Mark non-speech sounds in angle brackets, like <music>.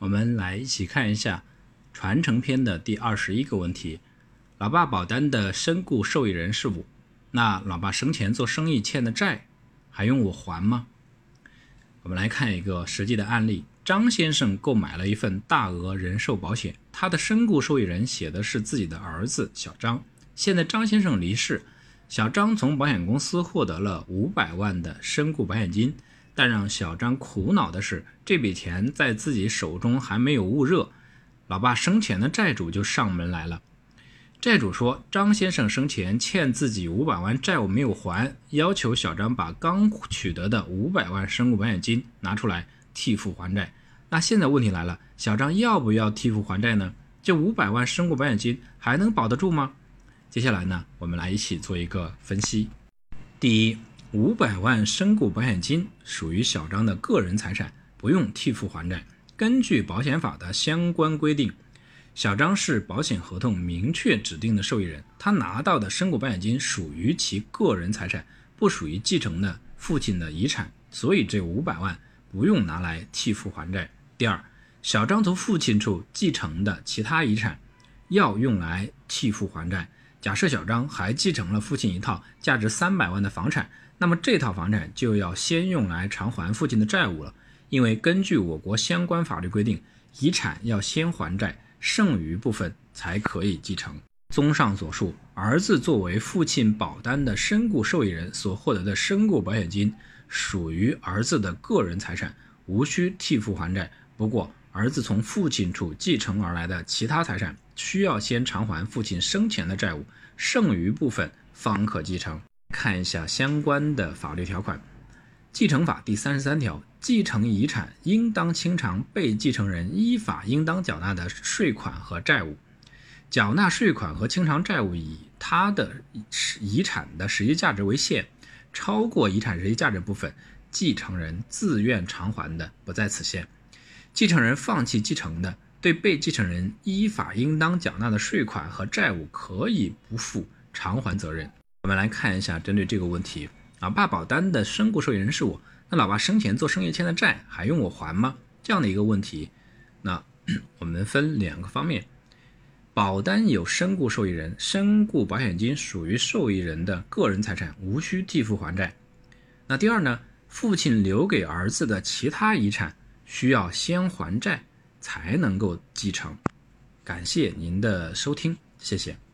我们来一起看一下传承篇的第二十一个问题：老爸保单的身故受益人是我，那老爸生前做生意欠的债还用我还吗？我们来看一个实际的案例：张先生购买了一份大额人寿保险，他的身故受益人写的是自己的儿子小张。现在张先生离世，小张从保险公司获得了五百万的身故保险金。但让小张苦恼的是，这笔钱在自己手中还没有捂热，老爸生前的债主就上门来了。债主说，张先生生前欠自己五百万债务没有还，要求小张把刚取得的五百万身故保险金拿出来替付还债。那现在问题来了，小张要不要替付还债呢？这五百万身故保险金还能保得住吗？接下来呢，我们来一起做一个分析。第一。五百万身故保险金属于小张的个人财产，不用替付还债。根据保险法的相关规定，小张是保险合同明确指定的受益人，他拿到的身故保险金属于其个人财产，不属于继承的父亲的遗产，所以这五百万不用拿来替付还债。第二，小张从父亲处继承的其他遗产要用来替付还债。假设小张还继承了父亲一套价值三百万的房产。那么这套房产就要先用来偿还父亲的债务了，因为根据我国相关法律规定，遗产要先还债，剩余部分才可以继承。综上所述，儿子作为父亲保单的身故受益人所获得的身故保险金，属于儿子的个人财产，无需替父还债。不过，儿子从父亲处继承而来的其他财产，需要先偿还父亲生前的债务，剩余部分方可继承。看一下相关的法律条款，《继承法》第三十三条，继承遗产应当清偿被继承人依法应当缴纳的税款和债务，缴纳税款和清偿债务以他的遗产的实际价值为限，超过遗产实际价值部分，继承人自愿偿还的不在此限。继承人放弃继承的，对被继承人依法应当缴纳的税款和债务可以不负偿还责任。我们来看一下，针对这个问题，老爸保单的身故受益人是我，那老爸生前做生意欠的债还用我还吗？这样的一个问题，那 <coughs> 我们分两个方面，保单有身故受益人，身故保险金属于受益人的个人财产，无需替付还债。那第二呢，父亲留给儿子的其他遗产需要先还债才能够继承。感谢您的收听，谢谢。